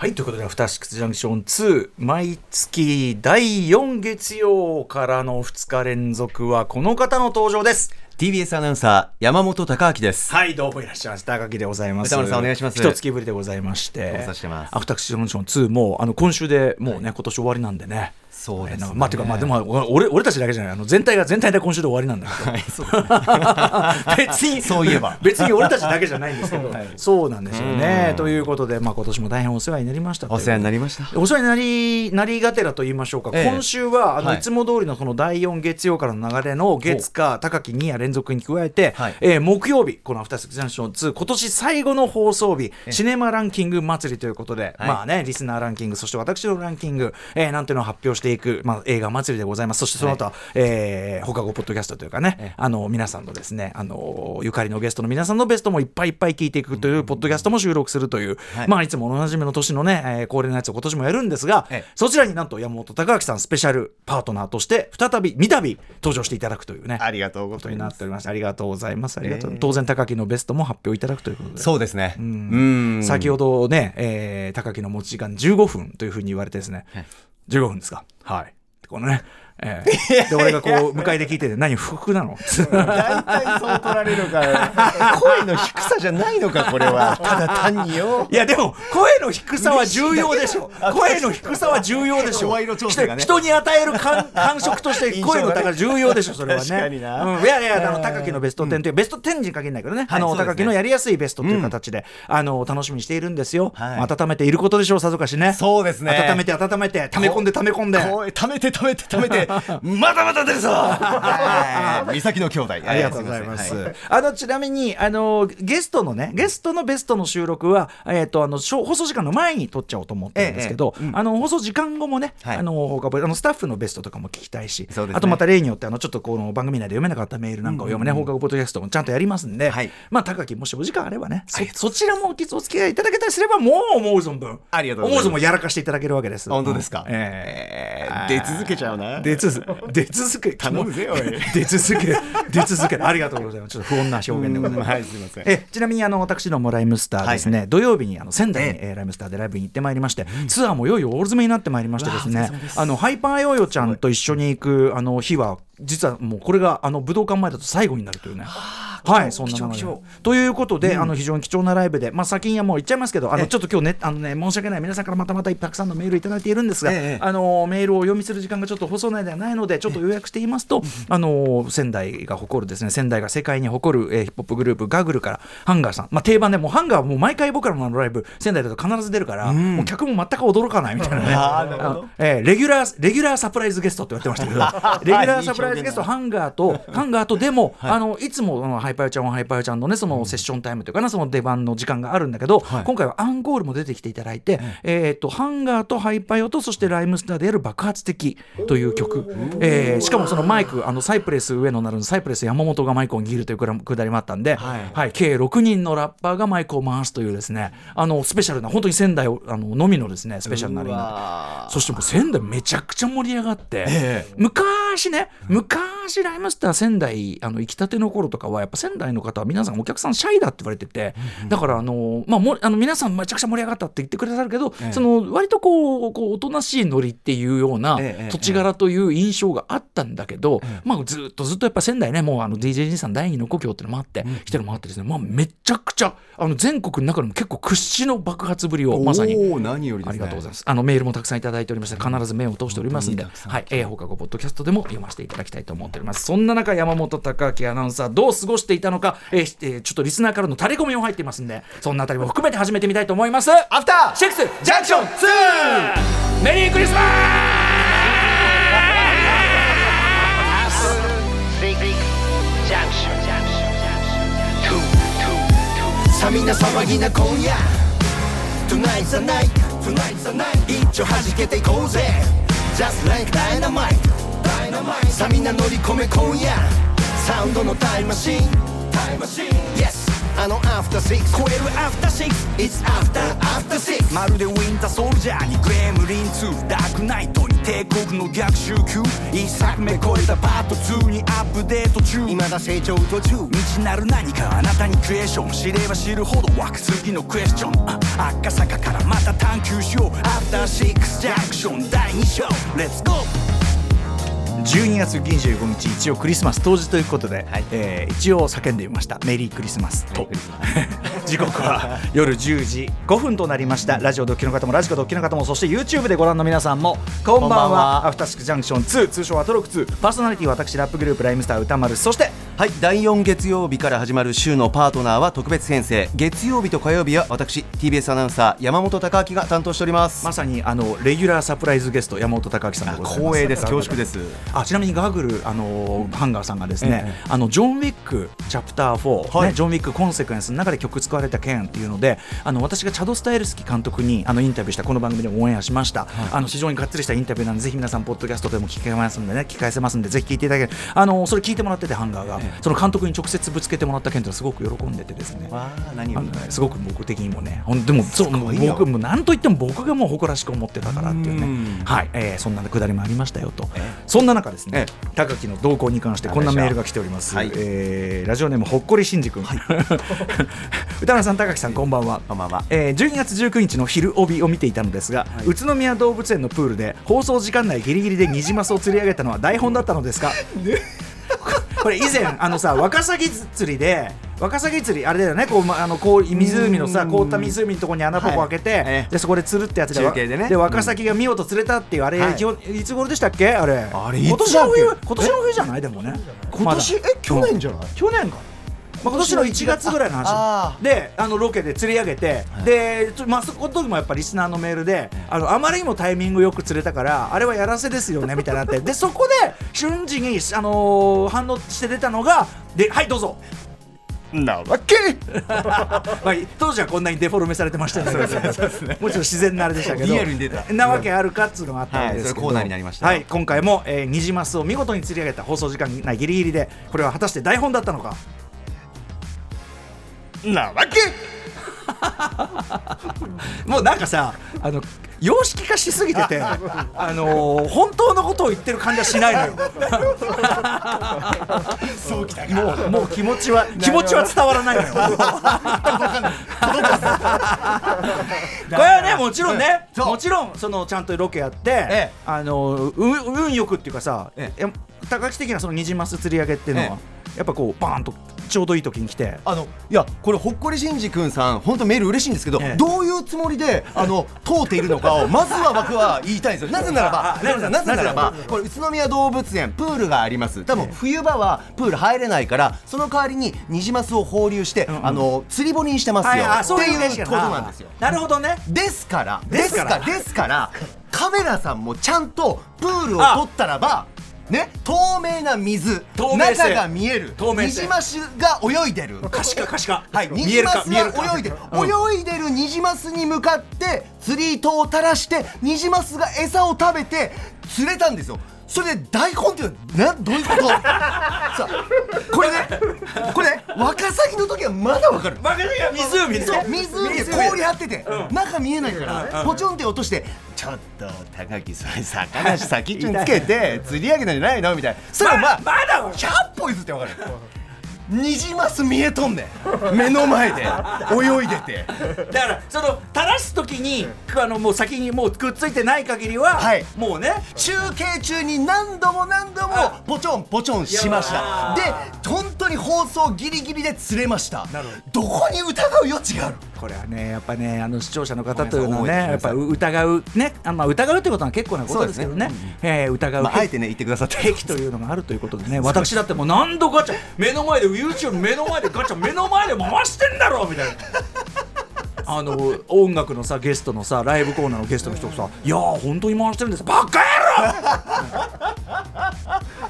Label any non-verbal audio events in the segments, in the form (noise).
はい、ということで、アフターシックスジャンクション2、毎月第4月曜からの2日連続は、この方の登場です。TBS アナウンサー山本貴明です。はい、どうもいらっしゃいます。高木でございます。歌丸さんお願いします一月ぶりでございまして。してますアフターシックスジャンクション2も、あの、今週でもうね、今年終わりなんでね。そうですね。まあ、ていうか、まあ、でも、俺、俺たちだけじゃない、あの、全体が、全体で今週で終わりなんだけど。(laughs) 別にそういえば。別に俺たちだけじゃないんですけど、はい。そうなんですよね。う。ん。ということで、まあ、今年も大変お世話になりましたお世話になりました。お世話になりなりがてらと言いましょうか、ええ。今週はあの、はい。い、つも通りのこの第4月曜からの流れの月火高き2夜連続に加えて、はい。えー木曜日この「アフターシックスジャンクション2」今年最後の放送日シネマランキング祭りということで、はい。まあねリスナーランキングそして私のランキング、えーなんていうのを発表していく、まあ、映画祭りでございます。そしてその後は、えー放課後ポッドキャストというかね、ええ。あの皆さんのですねあのゆかりのゲストの皆さんのベストもいっぱいいっぱい聞いていくというポッドキャストも収録するという、はい。まあいつもおなじみの年のね、えー恒例のやつを今年もやるんですが、ええ。そちらになんと山本隆明さんスペシャルパートナーとして再び三度登場していただくというねありがとうございます。になって。おりましてありがとうございます。ありがとう、ええ当然高木のベストも発表いただくということで。そうですね。ううん。ん。先ほどね、えー高木の持ち時間15分というふうに言われてですね、はい15分ですかはい。このね、えーで俺がこう (laughs) 迎えで聞いてて何不服なの？(laughs) 大体そう取られるから、声の低さじゃないのか、これは。(laughs) ただ単によ。いやでも声の低さは重要でしょ。あ声の低さは重要でしょ。人に与える感感触として声の高さ重要でしょそれはね。確かにな。うん、いやいやあの高木のベスト10という、ベスト10に限らないけどね、あの高木のやりやすいベストという形で、あの楽しみにしているんですよ、はい。温めていることでしょうさぞかしね。そうですね。温めて温めて溜め込んで溜め込んで。声溜めて溜めて溜めて、まだまだ出るぞ。はい。三崎の兄弟。ありがとうございます。はあのちなみにあのゲストのねゲストのベストの収録はえっ、とあの放送時間の前に撮っちゃおうと思ってるんですけど、ええうん。あの放送時間後もね、はい。あの他あのスタッフのベストとかも聞きたいし、ね。あとまた例によってあのちょっとこの番組内で読めなかったメールなんかを読むね、放課後ポッドキャストもちゃんとやりますんで、はい。まあ高木もしお時間あればね、はいそそちらもお付き合いいただけたりすればもう思う存分ありがとうございます。思う存分やらかしていただけるわけです。本当ですか？うんええ出続けちゃうな。出続 (laughs) 出続け頼むぜおい。(laughs) 出続け出続けありがとうございます。(laughs) ちょっと不穏な表現でございます。はい、すみません。えちなみにあの私どもライムスターですね、土曜日にあの仙台に、ええ。ーライムスターでライブに行ってまいりまして、ツアーもいよいよ大詰めになってまいりましてですねあのハイパーヨーヨーちゃんと一緒に行くあの日は実はもうこれがあの武道館前だと最後になるというね。はい、そんな流ということで、あの非常に貴重なライブで、まあ、先にはもう言っちゃいますけど、あのちょっと今日ね、あのね、申し訳ない、皆さんからまたまたたくさんのメールいただいているんですが、ええあのメールをお読みする時間がちょっと放送内ではないので、ちょっと要約して言いますと、あの仙台が誇るですね、仙台が世界に誇る、えーヒップホップグループ、ガグルから、ハンガーさん、まあ、定番でもうハンガーはもう毎回僕らのライブ、仙台だと必ず出るから、もう客も全く驚かないみたいなね、あえーレギュラー、レギュラーサプライズゲストって言われてましたけど、(laughs) レギュラーサプライズゲスト、ハンガーと、ハンガーとでも、あのいつもあのハイパーヨちゃんはハイパーヨちゃんのね、そのセッションタイムというかな、その出番の時間があるんだけど、はい。今回はアンコールも出てきていただいて、えー、とハンガーとハイパーヨと、そしてライムスターでやる爆発的という曲、えーしかもそのマイク、あのサイプレス上野なるのサイプレス山本がマイクを握るというくだりもあったんで、はい。計6人のラッパーがマイクを回すというですね、あのスペシャルな、本当に仙台をあののみのですね、スペシャルなアリそしてもう仙台めちゃくちゃ盛り上がって、ええ。昔ね昔ライムスター仙台あの行きたての頃とかはやっぱ仙台の方は皆さんお客さんシャイだって言われてて、だからあの、まあ、もあの皆さんめちゃくちゃ盛り上がったって言ってくださるけど、ええ。その割とこうこうおとなしいノリっていうようなええええ土地柄という印象があったんだけど、まあ、ずっとずっとやっぱ仙台ねもうあの DJG さん第二の故郷っていうのもあって、来てるのもあってですね、まあ、めちゃくちゃあの全国の中でも結構屈指の爆発ぶりをまさに。何よりね。ありがとうございます。あのメールもたくさんいただいておりまして、必ず目を通しておりますんで、はい、えー、放課後ポッドキャストでも読ませていただきたいと思っております。そんな中、山本隆明アナウンサー、どう過ごしていたのか、えーえーちょっとリスナーからの垂れ込みも入っていますんで、そんなあたりも含めて始めてみたいと思います。アフターシェックスジャンクション 2! メリークリスマさあみんな騒ぎな今夜。Tonight's the night Tonight's the night. 一丁弾けていこうぜ。Just like dynamite 乗り込め今夜ンドのタイムマシン。タイムマシン。Yes あのアフターシックス超えるアフターシックス It's after after six まるでウィンターソルジャーにグレムリン2ダークナイトに帝国の逆襲級。一作目超えたパート2にアップデート中。未だ成長途中。未知なる何かあなたにクエスチョン知れば知るほど湧く次のクエスチョン。あ赤坂からまた探求しよう。アフターシックスジャンクション第2章。レッツゴー12月25日一応クリスマス当時ということで、えー一応叫んでみました。メリークリスマスと。(laughs) 時刻は夜10時5分となりました。ラジオドッキの方もラジコドッキの方もそして YouTube でご覧の皆さんもこんばんは。アフターシックスジャンクション2通称アトロック2パーソナリティは私ラップグループライムスター歌丸そしてはい第4月曜日から始まる週のパートナーは特別編成。月曜日と火曜日は私 TBS アナウンサー山本貴明が担当しております。まさにあのレギュラーサプライズゲスト山本貴明さんでございます。光栄です。恐縮ですあちなみにガーグルあのーハンガーさんがですね、あのジョン・ウィックチャプター4、はい。ね、ジョン・ウィックコンセクエンスの中で曲使われた件っていうのであの私がチャド・スタイルスキー監督にあのインタビューしたこの番組でもオンエアしました、あの非常にがっつりしたインタビューなんでぜひ皆さんポッドキャストでも聞けますんでね聞かせますんでぜひ聞いていただけるあのそれ聞いてもらっててハンガーが、その監督に直接ぶつけてもらった件というのはすごく喜んでてですね。何あのねすごく僕的にもね、でもそう僕も何と言っても僕がもう誇らしく思ってたからっていうね。うん、はい、えーそんなくだりもありましたよと、そんな中ですね。え、高木の動向に関してこんなメールが来ております。はい。えーラジオネームほっこりしんじ君、(laughs) 歌丸さん、高木さん、こんばんは。こんばんは。えー12月19日の昼帯を見ていたのですが、宇都宮動物園のプールで放送時間内ギリギリでニジマスを釣り上げたのは台本だったのですか、これ以前あのさワカサギ釣りでワカサギ釣りあれだよね。こうまあのこう湖のさ凍った湖のところに穴ぼこ開けて、はい。ええでそこで釣るってやつで中継でね。でワカサギが見事釣れたっていうあれ、はい。いつ頃でしたっけ？あれ。あれ今年の冬今年の冬じゃない？でもね。今年？え去年じゃない？去年か。まあ、今年の1月。ぐらいの話。あであのロケで釣り上げて、でちょまあ、そこの時もやっぱリスナーのメールであのあまりにもタイミングよく釣れたからあれはやらせですよねみたいになって。でそこで瞬時に、あのー反応して出たのがではいどうぞなわけ。(laughs) まあ、当時はこんなにデフォルメされてました (laughs) けど、もうちょっと自然なあれでしたけど。リアルに出た。なわけあるかっつうのがあったんですけど、はいコーナーになりました。はい、今回も、えー、ニジマスを見事に釣り上げた放送時間内ギリギリでこれは果たして台本だったのか？なわけ。(laughs) もうなんかさあの様式化しすぎてて、あのー本当のことを言ってる感じはしないのよ。そうきたもうもう気持ちは気持ちは伝わらないのよ。(laughs) これはねもちろんねもちろんそのちゃんとロケやって、ええ。あの運運よくっていうかさ、えや高木的なそのニジマス釣り上げっていうのは、やっぱこうバーンとちょうどいい時に来て。あのいやこれほっこりしんじ君さん本当メール嬉しいんですけど、ええ。どういうつもりであの通っているのかを (laughs) まずは僕は言いたいんですよ。なぜならばあなぜならば。これ宇都宮動物園プールがあります。多分冬場はプール入れないからその代わりにニジマスを放流して、んうん。あの釣り堀にしてますよ、っていうことなんですよ。なるほどね。ですからですすかららですからカメラさんもちゃんとプールを撮ったらばね透明な水透明性。中が見える。透明性。ニジマスが泳いでる。可視化可視化。はい、ニ見えるジマスか見えるか。が泳いでる、うん。泳いでるニジマスに向かって釣り糸を垂らしてニジマスが餌を食べて釣れたんですよそれで台本っていうのはなどういうこと？(laughs) さあこれねこれねワカサギの時はまだわかる。バカが湖でそう湖で氷張ってて、中見えないから、ポチョンって落としてちょっと高木それ魚先っちょにつけて釣り上げたんじゃないの？みたいな。それをまあ、まだわ100歩譲ってわかるニジマス見えとんねん。目の前で。泳いでて。だからその垂らす時にあのもう先にもうくっついてない限りは、はい。もうね。中継中に何度も何度もポチョンポチョンしました。で本当に放送ギリギリで釣れました。なるど。こに疑う余地がある？これはねやっぱねあの視聴者の方というのはねやっぱ疑うねあまあ疑うってことは結構なことですけどね。そうですえー疑う、まあ、あえてね言ってくださって癖というのがあるということでね。私だってもう何度ガチャ目の前で YouTube 目の前でガチャ目の前で回してんだろみたいな。(laughs) あの音楽のさゲストのさライブコーナーのゲストの人がさ「いやー本当に回してるんですバカ野郎!」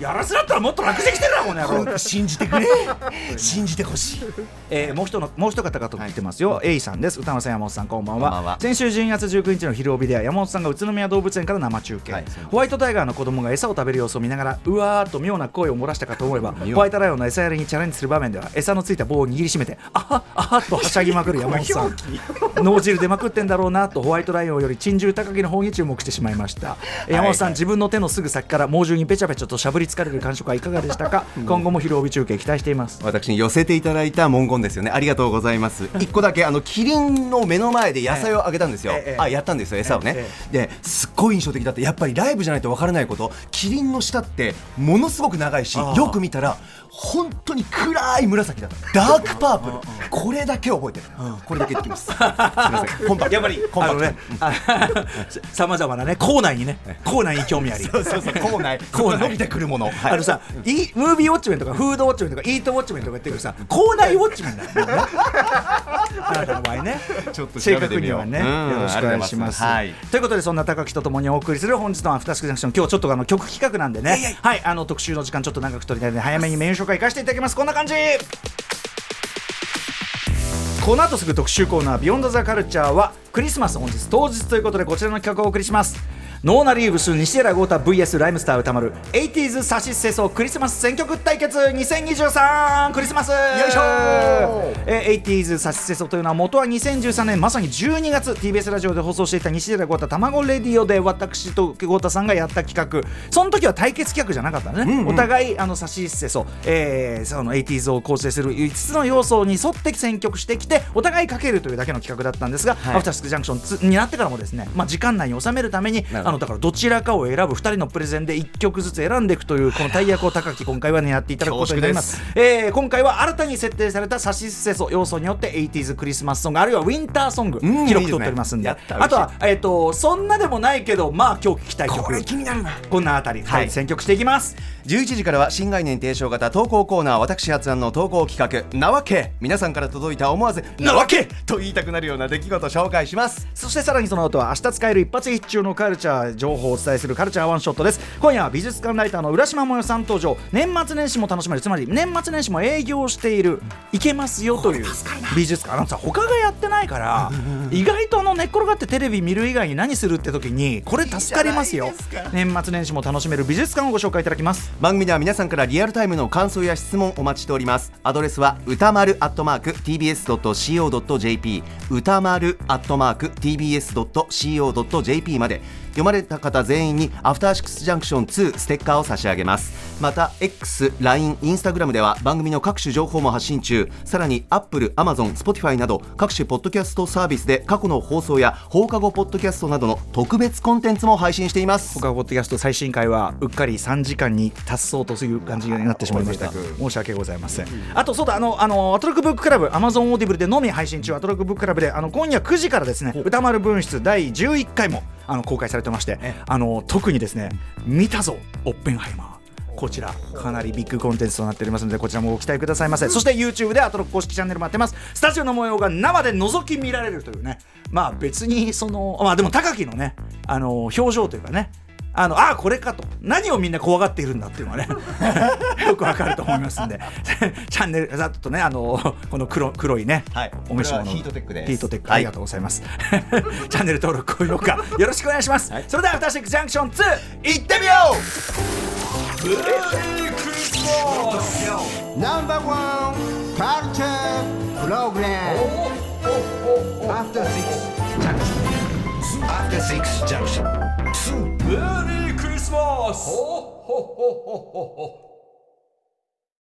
やらせだったらもっと楽してきてるなこの野信じてくれ。(laughs) 信じてほしい。えーもう一のもう一方が来てますよ、エイさんです。歌丸さん山本さんこんばんは。先週12月19日の昼帯では山本さんが宇都宮動物園から生中継、はいホワイトタイガーの子供が餌を食べる様子を見ながらうわーっと妙な声を漏らしたかと思えばホワイトライオンの餌やりにチャレンジする場面では餌のついた棒を握りしめてあはあはっとはしゃぎまくる山本さん。(laughs) 脳汁出まくってんだろうなとホワイトライオンより珍獣高木の方に注目してしまいました、えー山本さん、自分の手のすぐ先から猛獣にペチャペチャとしゃぶりつかれる感触はいかがでしたか？今後も昼帯中継期待しています。私に寄せていただいた文言ですよね。ありがとうございます。一個だけあのキリンの目の前で野菜をあげたんですよ、ええええ。あやったんですよ餌をね、えですっごい印象的だってやっぱりライブじゃないとわからないことキリンの舌ってものすごく長いしよく見たら本当に暗い紫だった。ダークパープル。これだけ覚えてる、これだけ言ってきます。(laughs) すいません。コンパクトやっぱりコンパクトあのね (laughs) さまざまなね校内にね校内に興味あり。そうそうそう口内。(laughs) 口内。伸びてくるもの、はい。あのさ、いムービーウォッチメンとかフードウォッチメンとかイートウォッチメンとか言ってるけどさ校内ウォッチメンだよね。あなたの場合ね。ちょっと超正確にはねうん。よろしくお願いします。といます。はい。ということでそんな高木とともにお送りする本日のアフターシックスジャンクション今日ちょっとあの曲企画なんでね。はいあの特集の時間ちょっと長く取りたいので早めにメール紹介行かせていただきます。こんな感じ。この後すぐ特集コーナー「ビヨンドザカルチャーはクリスマス本日当日ということでこちらの企画をお送りします。ノーナ・リーブス西寺豪太 VS ライムスター宇多丸 80s サシスセソクリスマス選曲対決2023クリスマス!よいしょー!えー 80s サシスセソというのは元は2013年まさに12月 TBS ラジオで放送していた西寺豪太卵レディオで私と豪太さんがやった企画。その時は対決企画じゃなかったのね、お互いあのサシスセソ、えーその 80s を構成する5つの要素に沿って選曲してきてお互いかけるというだけの企画だったんですが、はい。アフターシックスジャンクション2になってからもですね、まあ、時間内に収めるためにあのだからどちらかを選ぶ2人のプレゼンで1曲ずつ選んでいくというこの大役を高木今回は狙っていただくことになります、えー今回は新たに設定されたサシスセソ要素によって 80s クリスマスソングあるいはウィンターソングうん広く取っておりますんで。あとは、えー、とそんなでもないけどまあ今日聞きたい曲。これ気になるな。こんなあたり、ははいい、選曲していきます。11時からは新概念提唱型投稿コーナー私発案の投稿企画なわけ皆さんから届いた思わずなわけと言いたくなるような出来事を紹介します。そしてさらにその後は明日使える一発必中のカルチャー情報をお伝えするカルチャーワンショットです。今夜は美術館ライターの浦島もよさん登場。年末年始も楽しめる。つまり年末年始も営業している。いけますよという美術館。あのさ他がやってないから意外とあの寝っ転がってテレビ見る以外に何するって時にこれ助かりますよ。年末年始も楽しめる美術館をご紹介いただきます。番組では皆さんからリアルタイムの感想や質問お待ちしております。アドレスは歌丸アットマーク tbs.co.jp 歌丸アットマーク tbs.co.jp まで読まれた方全員にアフターシックスジャンクション2ステッカーを差し上げます。また X、LINE、Instagram では番組の各種情報も発信中。さらに Apple、Amazon、Spotify など各種ポッドキャストサービスで過去の放送や放課後ポッドキャストなどの特別コンテンツも配信しています。他ポッドキャスト最新回はうっかり3時間に達そうという感じになってしまいました。申し訳ございません。あとそうだあのあのアトロクブッククラブアマゾンオーディブルでのみ配信中アトロクブッククラブであの今夜9時からですね宇多丸分室第11回もあの公開されてましてあの特にですね見たぞオッペンハイマー。こちらかなりビッグコンテンツとなっておりますのでこちらもご期待くださいませ。そして YouTube でアトロク公式チャンネルもやってます。スタジオの模様が生で覗き見られるというね。まあ別にそのまあでも高木のねあの表情というかねあのあこれかと。何をみんな怖がっているんだっていうのはね (laughs) よくわかると思いますんで。(laughs) チャンネルざっとねあのこの黒黒いね、はい。お召し物ヒートテックです。ヒートテック、はい。ありがとうございます。(laughs) チャンネル登録高評価よろしくお願いします、それでは「アフターシックスジャンクション。2」いってみよう Number one culture program. After six junction. After Six Junction メリークリスマスほっほっほっほっほ